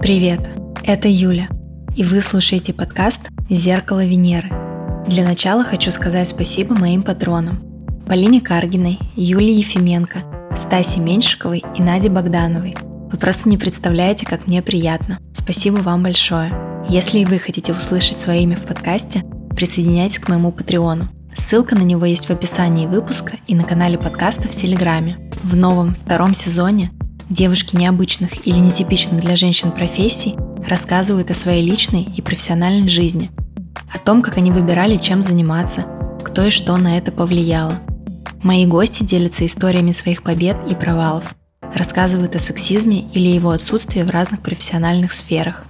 Привет, это Юля, и вы слушаете подкаст «Зеркало Венеры». Для начала хочу сказать спасибо моим патронам Полине Каргиной, Юлии Ефименко, Стасе Меньшиковой и Наде Богдановой. Вы просто не представляете, как мне приятно. Спасибо вам большое. Если и вы хотите услышать свое имя в подкасте, присоединяйтесь к моему патреону. Ссылка на него есть в описании выпуска и на канале подкаста в Телеграме. В новом втором сезоне девушки необычных или нетипичных для женщин профессий рассказывают о своей личной и профессиональной жизни, о том, как они выбирали, чем заниматься, кто и что на это повлияло. Мои гости делятся историями своих побед и провалов, рассказывают о сексизме или его отсутствии в разных профессиональных сферах.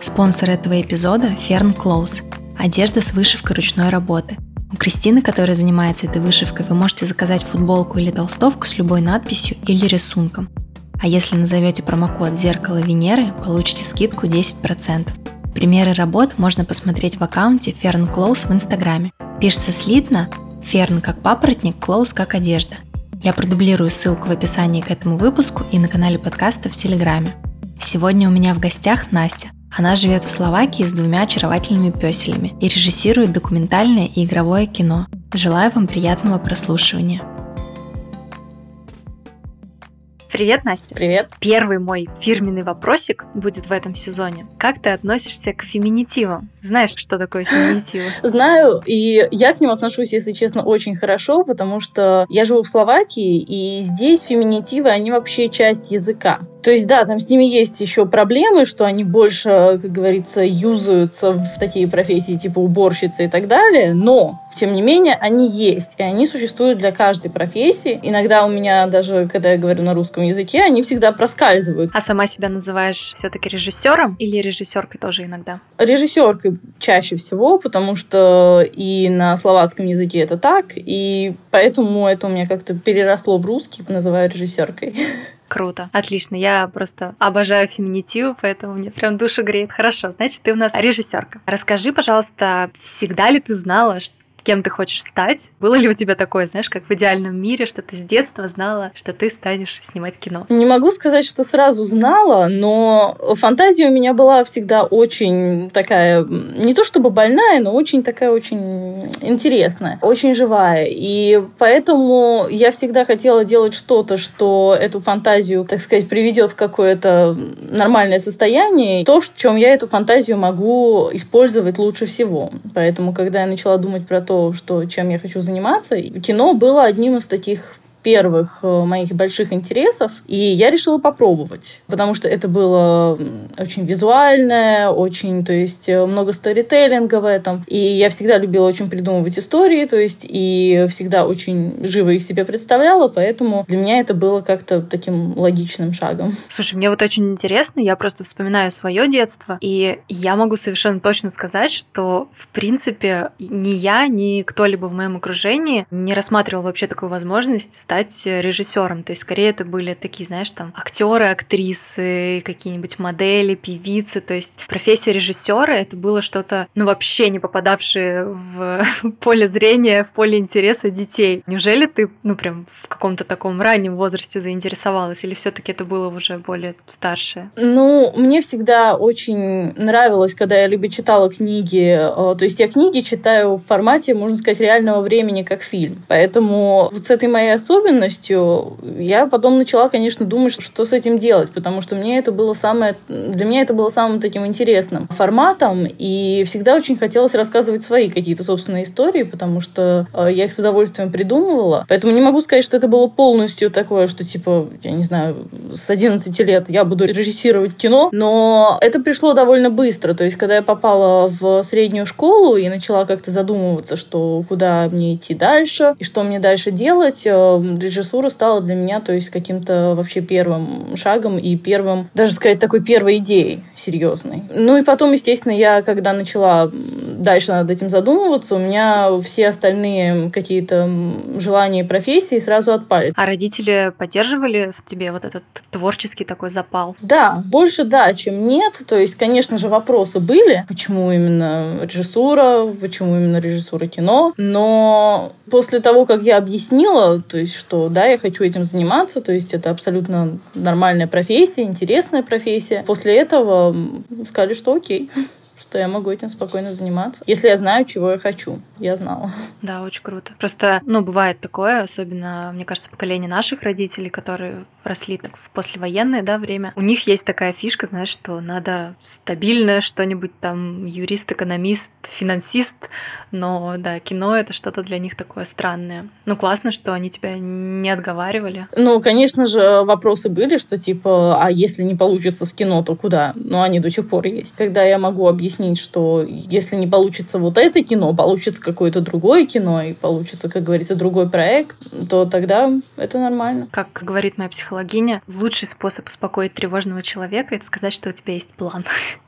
Спонсор этого эпизода – Ферн Клоус – одежда с вышивкой ручной работы. У Кристины, которая занимается этой вышивкой, вы можете заказать футболку или толстовку с любой надписью или рисунком – а если назовете промокод «Зеркало Венеры», получите скидку 10%. Примеры работ можно посмотреть в аккаунте Fern Clothes в Инстаграме. Пишется слитно «Ферн как папоротник, Clothes как одежда». Я продублирую ссылку в описании к этому выпуску и на канале подкаста в Телеграме. Сегодня у меня в гостях Настя. Она живет в Словакии с двумя очаровательными песелями и режиссирует документальное и игровое кино. Желаю вам приятного прослушивания. Привет, Настя. Привет. Первый мой фирменный вопросик будет в этом сезоне. Как ты относишься к феминитивам? Знаешь, что такое феминитивы? Знаю, и я к ним отношусь, если честно, очень хорошо, потому что я живу в Словакии, и здесь феминитивы, они вообще часть языка. То есть, да, там с ними есть еще проблемы, что они больше, как говорится, юзаются в такие профессии типа уборщицы и так далее, но, тем не менее, они есть, и они существуют для каждой профессии. Иногда у меня даже, когда я говорю на русском языке, они всегда проскальзывают. А сама себя называешь все-таки режиссером или режиссеркой тоже иногда? Режиссеркой чаще всего, потому что и на словацком языке это так, и поэтому это у меня как-то переросло в русский, называю режиссеркой. Круто. Отлично. Я просто обожаю феминитивы, поэтому мне прям душу греет. Хорошо, значит, ты у нас режиссерка. Расскажи, пожалуйста, всегда ли ты знала, что кем ты хочешь стать. Было ли у тебя такое, знаешь, как в идеальном мире, что ты с детства знала, что ты станешь снимать кино? Не могу сказать, что сразу знала, но фантазия у меня была всегда очень такая, не то чтобы больная, но очень такая очень интересная, очень живая. И поэтому я всегда хотела делать что-то, что эту фантазию, так сказать, приведет в какое-то нормальное состояние, то, в чем я эту фантазию могу использовать лучше всего. Поэтому, когда я начала думать про то, то, что, чем я хочу заниматься. Кино было одним из таких первых э, моих больших интересов, и я решила попробовать, потому что это было очень визуальное, очень, то есть э, много сторителлинга в этом, и я всегда любила очень придумывать истории, то есть и всегда очень живо их себе представляла, поэтому для меня это было как-то таким логичным шагом. Слушай, мне вот очень интересно, я просто вспоминаю свое детство, и я могу совершенно точно сказать, что в принципе ни я, ни кто-либо в моем окружении не рассматривал вообще такую возможность стать режиссером. То есть, скорее, это были такие, знаешь, там, актеры, актрисы, какие-нибудь модели, певицы. То есть, профессия режиссера это было что-то, ну, вообще не попадавшее в поле зрения, в поле интереса детей. Неужели ты, ну, прям в каком-то таком раннем возрасте заинтересовалась? Или все-таки это было уже более старшее? Ну, мне всегда очень нравилось, когда я либо читала книги, э, то есть я книги читаю в формате, можно сказать, реального времени, как фильм. Поэтому вот с этой моей особенностью особенностью, я потом начала, конечно, думать, что с этим делать, потому что мне это было самое, для меня это было самым таким интересным форматом, и всегда очень хотелось рассказывать свои какие-то собственные истории, потому что э, я их с удовольствием придумывала. Поэтому не могу сказать, что это было полностью такое, что типа, я не знаю, с 11 лет я буду режиссировать кино, но это пришло довольно быстро. То есть, когда я попала в среднюю школу и начала как-то задумываться, что куда мне идти дальше и что мне дальше делать, э, режиссура стала для меня, то есть, каким-то вообще первым шагом и первым, даже сказать, такой первой идеей серьезной. Ну и потом, естественно, я, когда начала дальше над этим задумываться. У меня все остальные какие-то желания и профессии сразу отпали. А родители поддерживали в тебе вот этот творческий такой запал? Да, больше да, чем нет. То есть, конечно же, вопросы были, почему именно режиссура, почему именно режиссура кино. Но после того, как я объяснила, то есть, что да, я хочу этим заниматься, то есть это абсолютно нормальная профессия, интересная профессия, после этого сказали, что окей что я могу этим спокойно заниматься. Если я знаю, чего я хочу. Я знала. Да, очень круто. Просто, ну, бывает такое, особенно, мне кажется, поколение наших родителей, которые росли так в послевоенное да, время. У них есть такая фишка, знаешь, что надо стабильное что-нибудь там, юрист, экономист, финансист, но да, кино это что-то для них такое странное. Ну, классно, что они тебя не отговаривали. Ну, конечно же, вопросы были, что типа, а если не получится с кино, то куда? Но они до сих пор есть. Когда я могу объяснить, что если не получится вот это кино, получится какое-то другое кино, и получится, как говорится, другой проект, то тогда это нормально. Как говорит моя психология, психологиня, лучший способ успокоить тревожного человека – это сказать, что у тебя есть план.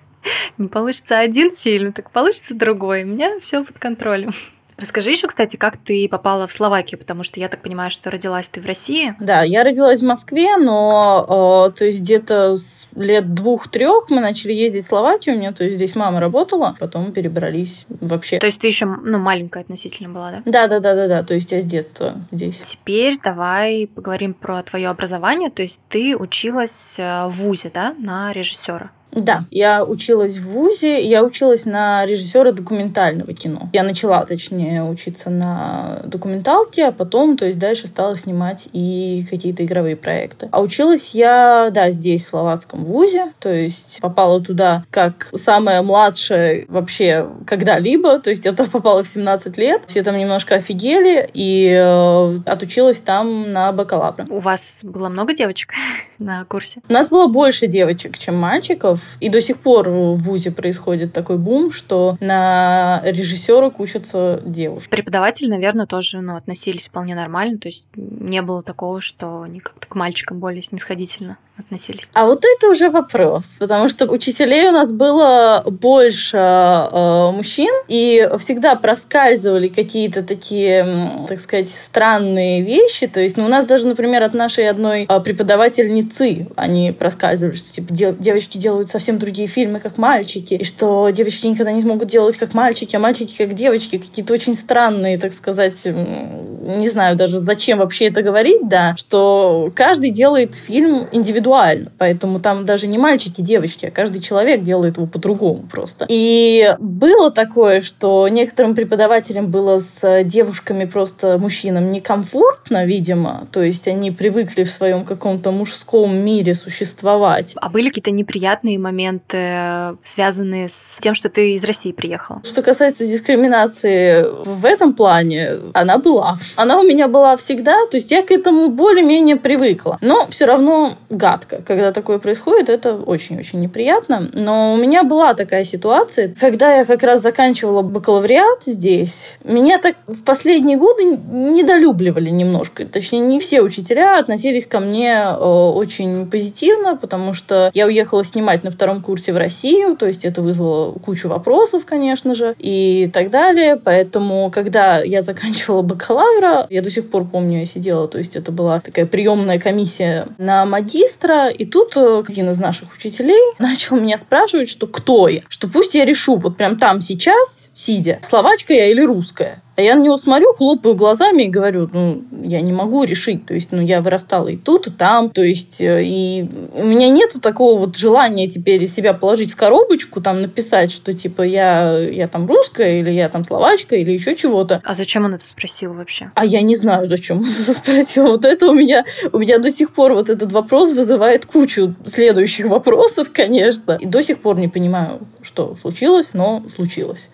Не получится один фильм, так получится другой. У меня все под контролем. Расскажи еще, кстати, как ты попала в Словакию, потому что я так понимаю, что родилась ты в России. Да, я родилась в Москве, но э, то есть где-то с лет двух-трех мы начали ездить в Словакию. У меня, то есть здесь мама работала, потом перебрались вообще. То есть ты еще ну, маленькая относительно была, да? Да, да, да, да, да. То есть я с детства здесь. Теперь давай поговорим про твое образование. То есть ты училась э, в ВУЗе, да, на режиссера. Да, я училась в ВУЗе, я училась на режиссера документального кино. Я начала, точнее, учиться на документалке, а потом, то есть дальше стала снимать и какие-то игровые проекты. А училась я, да, здесь, в словацком ВУЗе, то есть попала туда как самая младшая вообще когда-либо, то есть я туда попала в 17 лет, все там немножко офигели, и э, отучилась там на бакалавра. У вас было много девочек на курсе? У нас было больше девочек, чем мальчиков, и до сих пор в ВУЗе происходит такой бум, что на режиссера учатся девушки. Преподаватели, наверное, тоже ну, относились вполне нормально. То есть не было такого, что они как-то к мальчикам более снисходительно относились? А вот это уже вопрос, потому что учителей у нас было больше э, мужчин, и всегда проскальзывали какие-то такие, так сказать, странные вещи. То есть, ну, у нас даже, например, от нашей одной э, преподавательницы они проскальзывали, что типа девочки делают совсем другие фильмы, как мальчики, и что девочки никогда не смогут делать как мальчики, а мальчики как девочки, какие-то очень странные, так сказать, не знаю даже зачем вообще это говорить, да, что каждый делает фильм индивидуально индивидуально. Поэтому там даже не мальчики, девочки, а каждый человек делает его по-другому просто. И было такое, что некоторым преподавателям было с девушками просто мужчинам некомфортно, видимо. То есть они привыкли в своем каком-то мужском мире существовать. А были какие-то неприятные моменты, связанные с тем, что ты из России приехал? Что касается дискриминации в этом плане, она была. Она у меня была всегда, то есть я к этому более-менее привыкла. Но все равно гад гадко. Когда такое происходит, это очень-очень неприятно. Но у меня была такая ситуация, когда я как раз заканчивала бакалавриат здесь. Меня так в последние годы недолюбливали немножко. Точнее, не все учителя относились ко мне э, очень позитивно, потому что я уехала снимать на втором курсе в Россию, то есть это вызвало кучу вопросов, конечно же, и так далее. Поэтому, когда я заканчивала бакалавра, я до сих пор помню, я сидела, то есть это была такая приемная комиссия на магистра, быстро. И тут э, один из наших учителей начал меня спрашивать, что кто я, что пусть я решу вот прям там сейчас, сидя, словачка я или русская. А я на него смотрю, хлопаю глазами и говорю, ну, я не могу решить. То есть, ну, я вырастала и тут, и там. То есть, э, и у меня нету такого вот желания теперь себя положить в коробочку, там, написать, что, типа, я, я там русская, или я там словачка, или еще чего-то. А зачем он это спросил вообще? А я не знаю, зачем он это спросил. Вот это у меня, у меня до сих пор вот этот вопрос вызывает кучу следующих вопросов, конечно. И до сих пор не понимаю, что случилось, но случилось.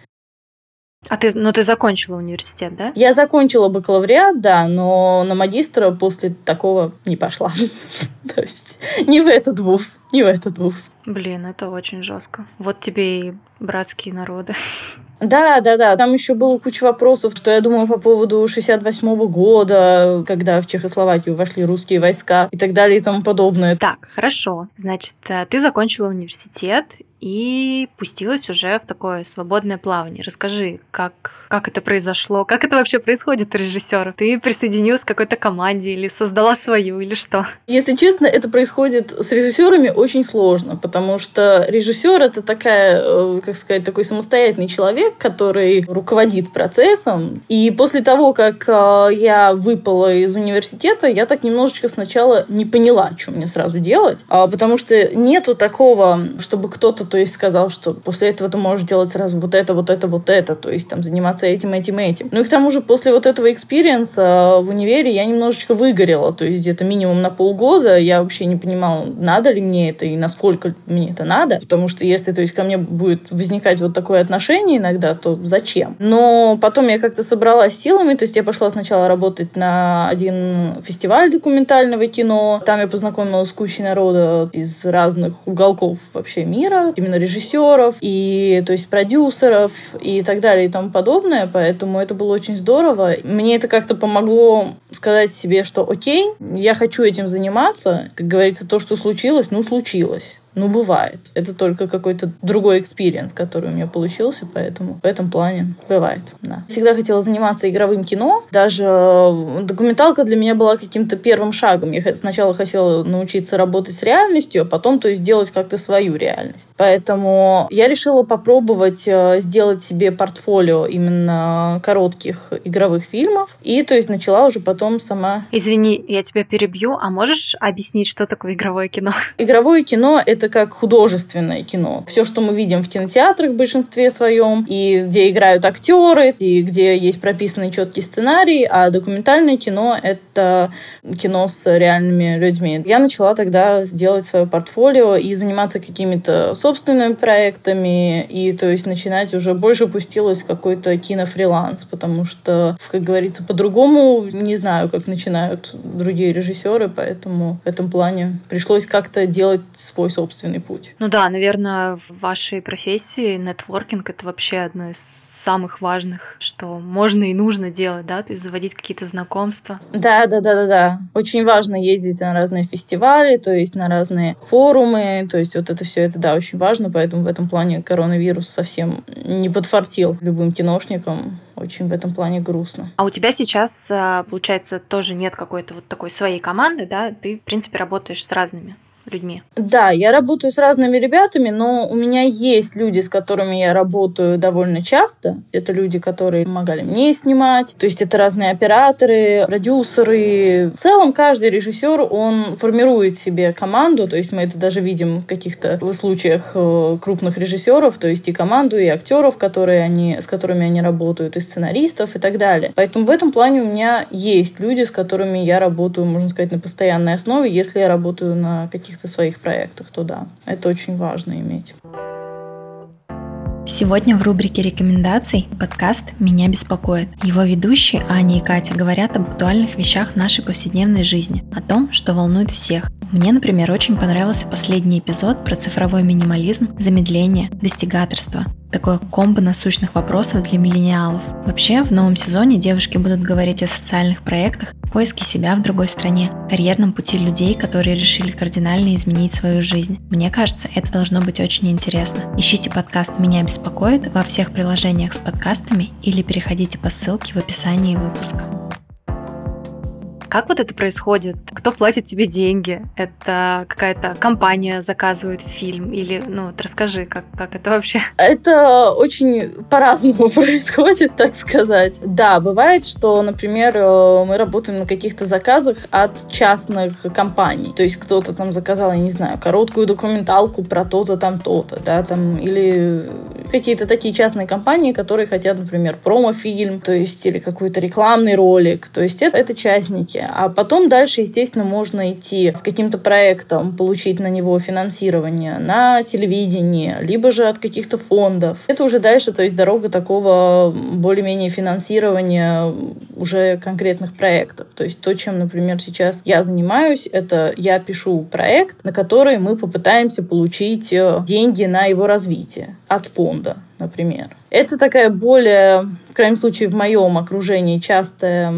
А ты, ну ты закончила университет, да? Я закончила бакалавриат, да, но на магистра после такого не пошла. То есть не в этот вуз, не в этот вуз. Блин, это очень жестко. Вот тебе и братские народы. Да, да, да. Там еще было куча вопросов, что я думаю по поводу 68 -го года, когда в Чехословакию вошли русские войска и так далее и тому подобное. Так, хорошо. Значит, э, ты закончила университет, и пустилась уже в такое свободное плавание. Расскажи, как, как это произошло, как это вообще происходит режиссер? Ты присоединилась к какой-то команде или создала свою, или что? Если честно, это происходит с режиссерами очень сложно, потому что режиссер это такая, э, как сказать, такой самостоятельный человек, который руководит процессом. И после того, как э, я выпала из университета, я так немножечко сначала не поняла, что мне сразу делать, а, потому что нету такого, чтобы кто-то, то есть, сказал, что после этого ты можешь делать сразу вот это, вот это, вот это, то есть там заниматься этим, этим, этим. Ну и к тому же после вот этого experience а в универе я немножечко выгорела, то есть где-то минимум на полгода я вообще не понимала, надо ли мне это и насколько мне это надо, потому что если, то есть, ко мне будет возникать вот такое отношение иногда, то зачем? Но потом я как-то собралась силами, то есть я пошла сначала работать на один фестиваль документального кино, там я познакомилась с кучей народа из разных уголков вообще мира, именно режиссеров и, то есть, продюсеров и так далее и тому подобное, поэтому это было очень здорово. Мне это как-то помогло сказать себе, что окей, я хочу этим заниматься, как говорится, то, что случилось, ну, случилось. Ну, бывает. Это только какой-то другой experience, который у меня получился, поэтому в этом плане бывает, да. Всегда хотела заниматься игровым кино. Даже э, документалка для меня была каким-то первым шагом. Я сначала хотела научиться работать с реальностью, а потом, то есть, делать как-то свою реальность. Поэтому я решила попробовать э, сделать себе портфолио именно коротких игровых фильмов. И, то есть, начала уже потом сама... Извини, я тебя перебью. А можешь объяснить, что такое игровое кино? Игровое кино — это это как художественное кино. Все, что мы видим в кинотеатрах в большинстве своем, и где играют актеры, и где есть прописанный четкий сценарий, а документальное кино — это кино с реальными людьми. Я начала тогда делать свое портфолио и заниматься какими-то собственными проектами, и то есть начинать уже больше пустилась какой-то кинофриланс, потому что, как говорится, по-другому не знаю, как начинают другие режиссеры, поэтому в этом плане пришлось как-то делать свой собственный собственный путь. Ну да, наверное, в вашей профессии нетворкинг это вообще одно из самых важных, что можно и нужно делать, да, то есть заводить какие-то знакомства. Да, да, да, да, да. Очень важно ездить на разные фестивали, то есть на разные форумы, то есть вот это все это, да, очень важно, поэтому в этом плане коронавирус совсем не подфартил любым киношникам. Очень в этом плане грустно. А у тебя сейчас, а, получается, тоже нет какой-то вот такой своей команды, да? Ты, в принципе, работаешь с разными людьми? Да, я работаю с разными ребятами, но у меня есть люди, с которыми я работаю довольно часто. Это люди, которые помогали мне снимать. То есть это разные операторы, продюсеры. В целом каждый режиссер, он формирует себе команду. То есть мы это даже видим в каких-то случаях э, крупных режиссеров. То есть и команду, и актеров, которые они, с которыми они работают, и сценаристов и так далее. Поэтому в этом плане у меня есть люди, с которыми я работаю, можно сказать, на постоянной основе, если я работаю на каких каких-то своих проектах, то да, это очень важно иметь. Сегодня в рубрике рекомендаций подкаст «Меня беспокоит». Его ведущие Аня и Катя говорят об актуальных вещах нашей повседневной жизни, о том, что волнует всех. Мне, например, очень понравился последний эпизод про цифровой минимализм, замедление, достигаторство такое комбо насущных вопросов для миллениалов. Вообще, в новом сезоне девушки будут говорить о социальных проектах, поиске себя в другой стране, карьерном пути людей, которые решили кардинально изменить свою жизнь. Мне кажется, это должно быть очень интересно. Ищите подкаст «Меня беспокоит» во всех приложениях с подкастами или переходите по ссылке в описании выпуска. Как вот это происходит? Кто платит тебе деньги? Это какая-то компания заказывает фильм? Или, ну, вот расскажи, как, как это вообще? Это очень по-разному происходит, так сказать. Да, бывает, что, например, э, мы работаем на каких-то заказах от частных компаний. То есть кто-то там заказал, я не знаю, короткую документалку про то-то там, то-то, да, там, или какие-то такие частные компании, которые хотят, например, промо-фильм, то есть, или какой-то рекламный ролик. То есть это, это частники. А потом дальше, естественно, можно идти с каким-то проектом, получить на него финансирование на телевидении, либо же от каких-то фондов. Это уже дальше, то есть дорога такого более-менее финансирования уже конкретных проектов. То есть то, чем, например, сейчас я занимаюсь, это я пишу проект, на который мы попытаемся получить э, деньги на его развитие от фонда например. Это такая более, в крайнем случае, в моем окружении частая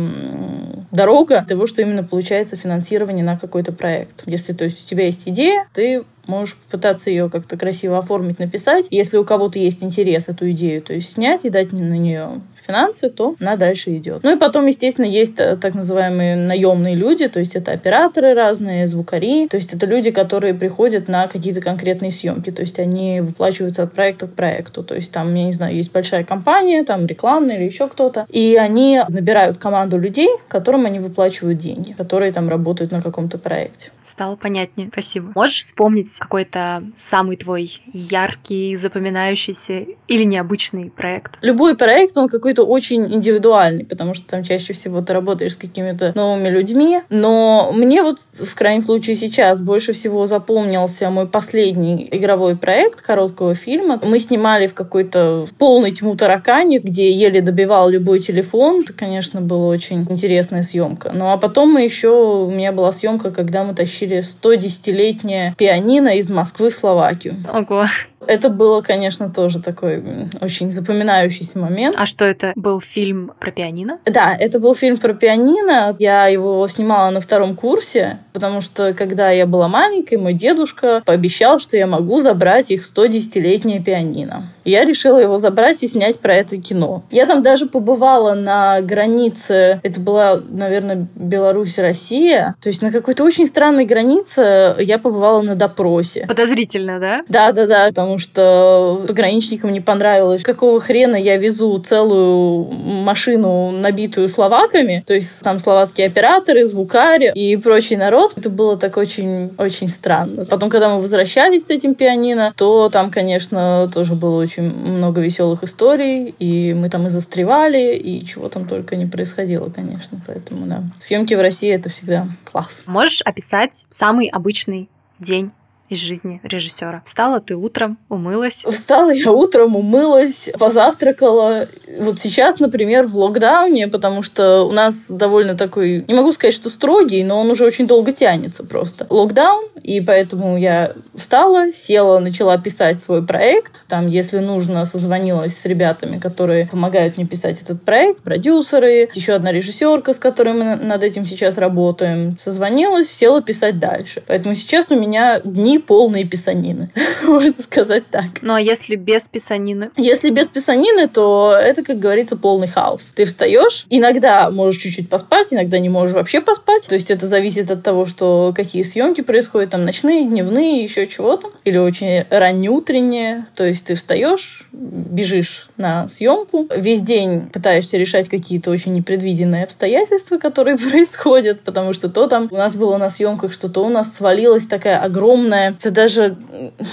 дорога того, что именно получается финансирование на какой-то проект. Если, то есть, у тебя есть идея, ты можешь попытаться ее как-то красиво оформить, написать. Если у кого-то есть интерес эту идею, то есть снять и дать на нее финансы, то она дальше идет. Ну и потом, естественно, есть э, так называемые наемные люди, то есть это операторы разные, звукари, то есть это люди, которые приходят на какие-то конкретные съемки, то есть они выплачиваются от проекта к проекту, то есть там, я не знаю, есть большая компания, там рекламная или еще кто-то, и они набирают команду людей, которым они выплачивают деньги, которые там работают на каком-то проекте. Стало понятнее, спасибо. Можешь вспомнить какой-то самый твой яркий, запоминающийся или необычный проект? Любой проект, он какой-то очень индивидуальный, потому что там чаще всего ты работаешь с какими-то новыми людьми. Но мне вот в крайнем случае сейчас больше всего запомнился мой последний игровой проект короткого фильма. Мы снимали в какой-то полной тьму таракане, где еле добивал любой телефон. Это, конечно, была очень интересная съемка. Ну а потом мы еще, у меня была съемка, когда мы тащили 110-летнее пианино из Москвы в Словакию. Ого. Это было, конечно, тоже такой очень запоминающийся момент. А что это был фильм про пианино? Да, это был фильм про пианино. Я его снимала на втором курсе, потому что когда я была маленькой, мой дедушка пообещал, что я могу забрать их 110-летнее пианино. я решила его забрать и снять про это кино. Я там даже побывала на границе, это была, наверное, Беларусь, Россия. То есть на какой-то очень странной границе я побывала на допросе. Подозрительно, да? Да, да, да, потому потому что пограничникам не понравилось, какого хрена я везу целую машину, набитую словаками, то есть там словацкие операторы, звукари и прочий народ. Это было так очень-очень странно. Потом, когда мы возвращались с этим пианино, то там, конечно, тоже было очень много веселых историй, и мы там и застревали, и чего там только не происходило, конечно. Поэтому, да. Съемки в России — это всегда класс. Можешь описать самый обычный день из жизни режиссера. Встала ты утром, умылась. Встала я утром, умылась, позавтракала. Вот сейчас, например, в локдауне, потому что у нас довольно такой, не могу сказать, что строгий, но он уже очень долго тянется просто. Локдаун, и поэтому я встала, села, начала писать свой проект. Там, если нужно, созвонилась с ребятами, которые помогают мне писать этот проект, продюсеры, еще одна режиссерка, с которой мы над этим сейчас работаем. Созвонилась, села писать дальше. Поэтому сейчас у меня дни полные писанины, можно сказать так. Ну а если без писанины? Если без писанины, то это, как говорится, полный хаос. Ты встаешь, иногда можешь чуть-чуть поспать, иногда не можешь вообще поспать. То есть это зависит от того, что какие съемки происходят, там ночные, дневные, еще чего-то. Или очень раннеутренние. То есть ты встаешь, бежишь на съемку, весь день пытаешься решать какие-то очень непредвиденные обстоятельства, которые происходят, потому что то там у нас было на съемках, что то у нас свалилась такая огромная это даже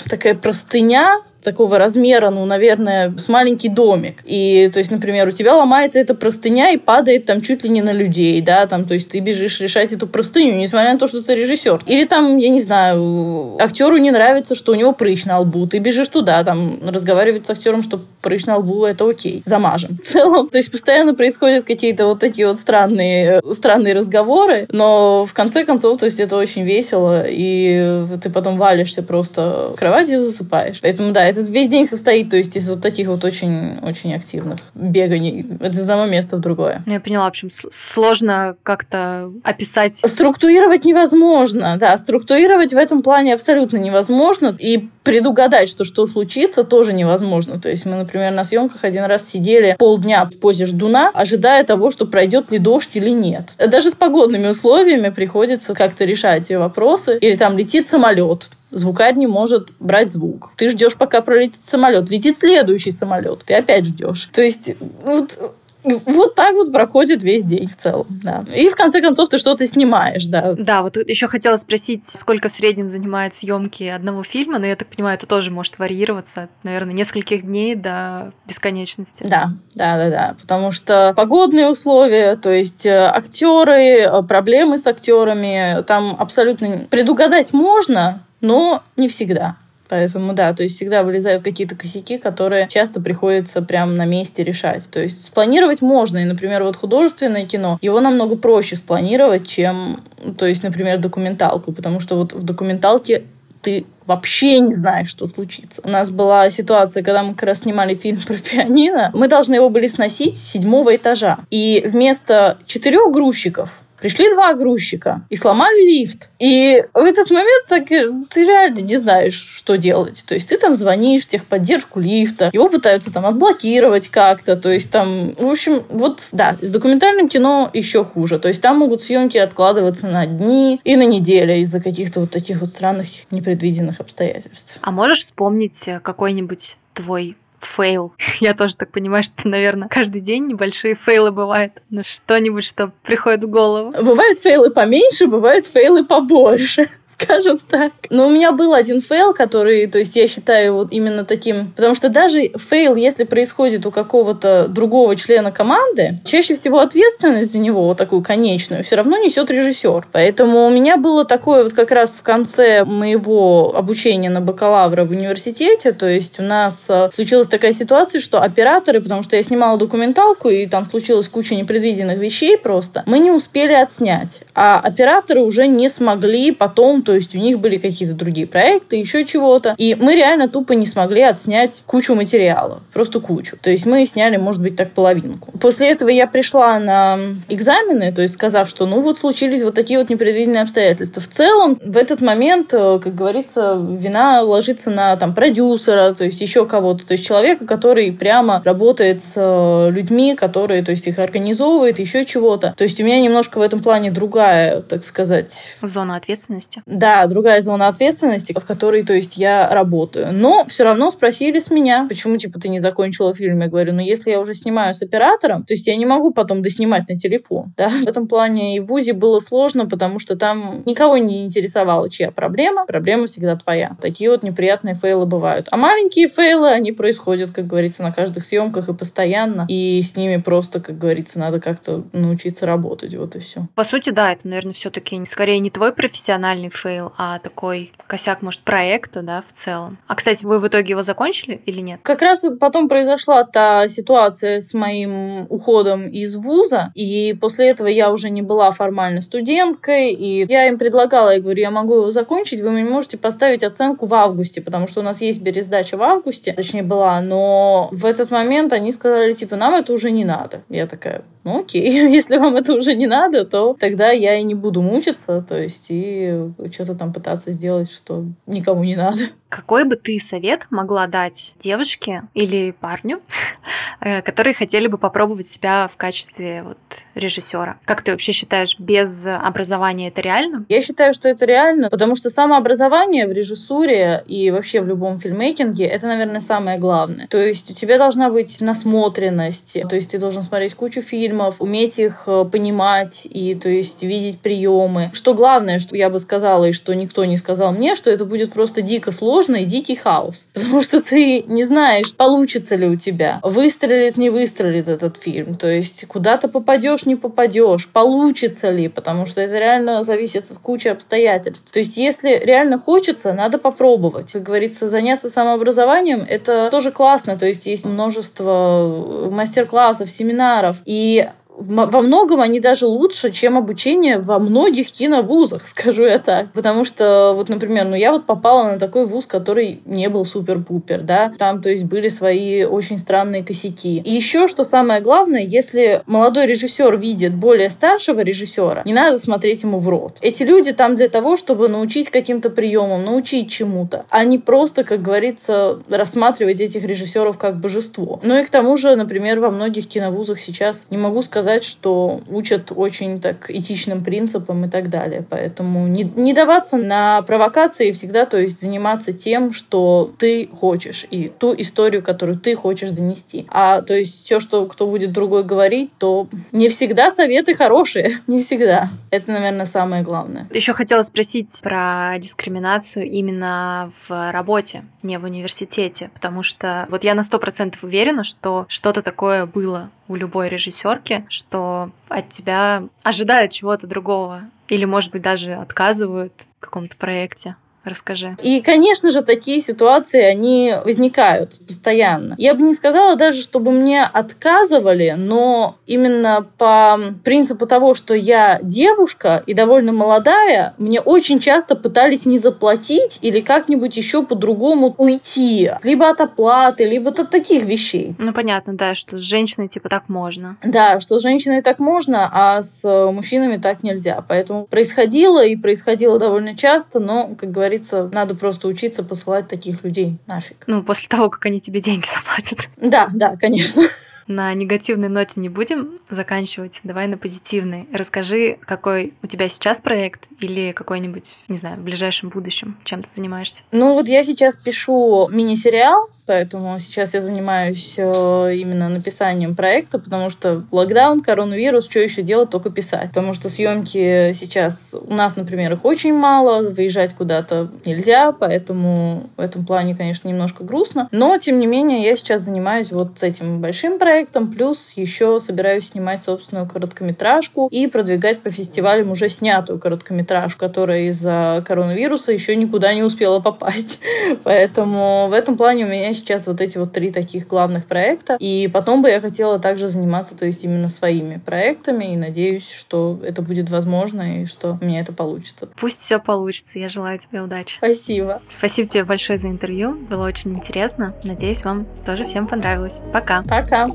такая простыня, такого размера, ну, наверное, с маленький домик. И, то есть, например, у тебя ломается эта простыня и падает там чуть ли не на людей, да, там, то есть ты бежишь решать эту простыню, несмотря на то, что ты режиссер. Или там, я не знаю, актеру не нравится, что у него прыщ на лбу, ты бежишь туда, там, разговаривать с актером, что прыщ на лбу, это окей, замажем. В целом, то есть постоянно происходят какие-то вот такие вот странные, странные разговоры, но в конце концов, то есть это очень весело, и ты потом валишься просто в кровати и засыпаешь. Поэтому, да, этот весь день состоит, то есть из вот таких вот очень-очень активных беганий из одного места в другое. Ну, я поняла, в общем, сложно как-то описать. Структурировать невозможно, да, структурировать в этом плане абсолютно невозможно, и предугадать, что что случится, тоже невозможно. То есть мы, например, на съемках один раз сидели полдня в позе ждуна, ожидая того, что пройдет ли дождь или нет. Даже с погодными условиями приходится как-то решать эти вопросы. Или там летит самолет, звукарь не может брать звук. Ты ждешь, пока пролетит самолет. Летит следующий самолет. Ты опять ждешь. То есть вот вот так вот проходит весь день в целом, да. И в конце концов ты что-то снимаешь, да. Да, вот еще хотела спросить, сколько в среднем занимает съемки одного фильма, но я так понимаю, это тоже может варьироваться, наверное, нескольких дней до бесконечности. Да, да, да, да, потому что погодные условия, то есть э, актеры, э, проблемы с актерами, там абсолютно предугадать можно, но не всегда. Поэтому, да, то есть всегда вылезают какие-то косяки, которые часто приходится прямо на месте решать. То есть спланировать можно. И, например, вот художественное кино, его намного проще спланировать, чем, то есть, например, документалку. Потому что вот в документалке ты вообще не знаешь, что случится. У нас была ситуация, когда мы как раз снимали фильм про пианино. Мы должны его были сносить с седьмого этажа. И вместо четырех грузчиков Пришли два грузчика и сломали лифт. И в этот момент так, ты реально не знаешь, что делать. То есть ты там звонишь техподдержку лифта, его пытаются там отблокировать как-то. То есть там, в общем, вот да, с документальным кино еще хуже. То есть там могут съемки откладываться на дни и на недели из-за каких-то вот таких вот странных непредвиденных обстоятельств. А можешь вспомнить какой-нибудь твой фейл. Я тоже так понимаю, что, наверное, каждый день небольшие фейлы бывают. Но что-нибудь, что приходит в голову. Бывают фейлы поменьше, бывают фейлы побольше скажем так. Но у меня был один фейл, который, то есть я считаю вот именно таким, потому что даже фейл, если происходит у какого-то другого члена команды, чаще всего ответственность за него, вот такую конечную, все равно несет режиссер. Поэтому у меня было такое вот как раз в конце моего обучения на бакалавра в университете, то есть у нас э, случилась такая ситуация, что операторы, потому что я снимала документалку, и там случилась куча непредвиденных вещей просто, мы не успели отснять. А операторы уже не смогли потом, то есть у них были какие-то другие проекты, еще чего-то. И мы реально тупо не смогли отснять кучу материала. Просто кучу. То есть мы сняли, может быть, так половинку. После этого я пришла на экзамены, то есть сказав, что ну вот случились вот такие вот непредвиденные обстоятельства. В целом, в этот момент, э, как говорится, вина ложится на там продюсера, то есть еще кого-то, то есть человека, который прямо работает с э, людьми, которые, то есть их организовывает, еще чего-то. То есть у меня немножко в этом плане другая, так сказать... Зона ответственности. Да, другая зона ответственности, в которой, то есть, я работаю. Но все равно спросили с меня, почему, типа, ты не закончила фильм. Я говорю, ну, если я уже снимаю с оператором, то есть я не могу потом доснимать на телефон. Да? В этом плане и в ВУЗе было сложно, потому что там никого не интересовало, чья проблема. Проблема всегда твоя. Такие вот неприятные фейлы бывают. А маленькие фейлы, они происходят, как говорится, на каждых съемках и постоянно. И с ними просто, как говорится, надо как-то научиться работать. Вот и все. По сути, да, это, наверное, все-таки скорее не твой профессиональный фейл, а такой косяк, может, проекта, да, в целом. А, кстати, вы в итоге его закончили или нет? Как раз потом произошла та ситуация с моим уходом из вуза, и после этого я уже не была формально студенткой, и я им предлагала, я говорю, я могу его закончить, вы мне можете поставить оценку в августе, потому что у нас есть пересдача в августе, точнее была, но в этот момент они сказали, типа, нам это уже не надо. Я такая, ну окей, если вам это уже не надо, то тогда я и не буду мучиться, то есть и что-то там пытаться сделать, что никому не надо. Какой бы ты совет могла дать девушке или парню, э, которые хотели бы попробовать себя в качестве вот режиссера? Как ты вообще считаешь, без образования это реально? Я считаю, что это реально, потому что самообразование в режиссуре и вообще в любом фильмейкинге это, наверное, самое главное. То есть у тебя должна быть насмотренность, то есть ты должен смотреть кучу фильмов, уметь их э, понимать и, то есть, видеть приемы. Что главное, что я бы сказала, и что никто не сказал мне, что это будет просто дико сложно и дикий хаос. Потому что ты не знаешь, получится ли у тебя, выстрелит, не выстрелит этот фильм. То есть куда-то попадешь, не попадешь, получится ли, потому что это реально зависит от кучи обстоятельств. То есть если реально хочется, надо попробовать. Как говорится, заняться самообразованием — это тоже классно. То есть есть множество мастер-классов, семинаров. И во многом они даже лучше, чем обучение во многих киновузах, скажу я так. Потому что, вот, например, ну я вот попала на такой вуз, который не был супер-пупер, да. Там, то есть, были свои очень странные косяки. И еще, что самое главное, если молодой режиссер видит более старшего режиссера, не надо смотреть ему в рот. Эти люди там для того, чтобы научить каким-то приемам, научить чему-то, а не просто, как говорится, рассматривать этих режиссеров как божество. Ну и к тому же, например, во многих киновузах сейчас, не могу сказать, сказать, что учат очень так этичным принципам и так далее. Поэтому не, не даваться на провокации всегда, то есть заниматься тем, что ты хочешь, и ту историю, которую ты хочешь донести. А то есть все, что кто будет другой говорить, то не всегда советы хорошие. Не всегда. Это, наверное, самое главное. Еще хотела спросить про дискриминацию именно в работе, не в университете, потому что вот я на сто процентов уверена, что что-то такое было у любой режиссерки, что от тебя ожидают чего-то другого. Или, может быть, даже отказывают в каком-то проекте. Расскажи. И, конечно же, такие ситуации, они возникают постоянно. Я бы не сказала даже, чтобы мне отказывали, но именно по принципу того, что я девушка и довольно молодая, мне очень часто пытались не заплатить или как-нибудь еще по-другому уйти. Либо от оплаты, либо от таких вещей. Ну, понятно, да, что с женщиной типа так можно. Да, что с женщиной так можно, а с мужчинами так нельзя. Поэтому происходило и происходило довольно часто, но, как говорится, надо просто учиться посылать таких людей нафиг. Ну, после того, как они тебе деньги заплатят. Да, да, конечно. На негативной ноте не будем заканчивать, давай на позитивной. Расскажи, какой у тебя сейчас проект или какой-нибудь, не знаю, в ближайшем будущем, чем ты занимаешься? Ну вот я сейчас пишу мини-сериал, поэтому сейчас я занимаюсь э, именно написанием проекта, потому что локдаун, коронавирус, что еще делать, только писать. Потому что съемки сейчас у нас, например, их очень мало, выезжать куда-то нельзя, поэтому в этом плане, конечно, немножко грустно. Но, тем не менее, я сейчас занимаюсь вот этим большим проектом, проектом, плюс еще собираюсь снимать собственную короткометражку и продвигать по фестивалям уже снятую короткометражку, которая из-за коронавируса еще никуда не успела попасть. Поэтому в этом плане у меня сейчас вот эти вот три таких главных проекта. И потом бы я хотела также заниматься, то есть именно своими проектами, и надеюсь, что это будет возможно и что у меня это получится. Пусть все получится. Я желаю тебе удачи. Спасибо. Спасибо тебе большое за интервью. Было очень интересно. Надеюсь, вам тоже всем понравилось. Пока. Пока.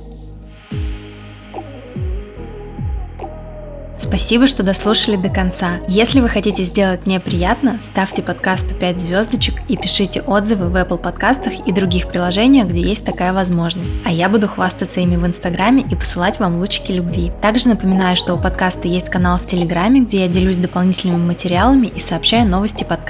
Спасибо, что дослушали до конца. Если вы хотите сделать мне приятно, ставьте подкасту 5 звездочек и пишите отзывы в Apple подкастах и других приложениях, где есть такая возможность. А я буду хвастаться ими в Инстаграме и посылать вам лучики любви. Также напоминаю, что у подкаста есть канал в Телеграме, где я делюсь дополнительными материалами и сообщаю новости подкаста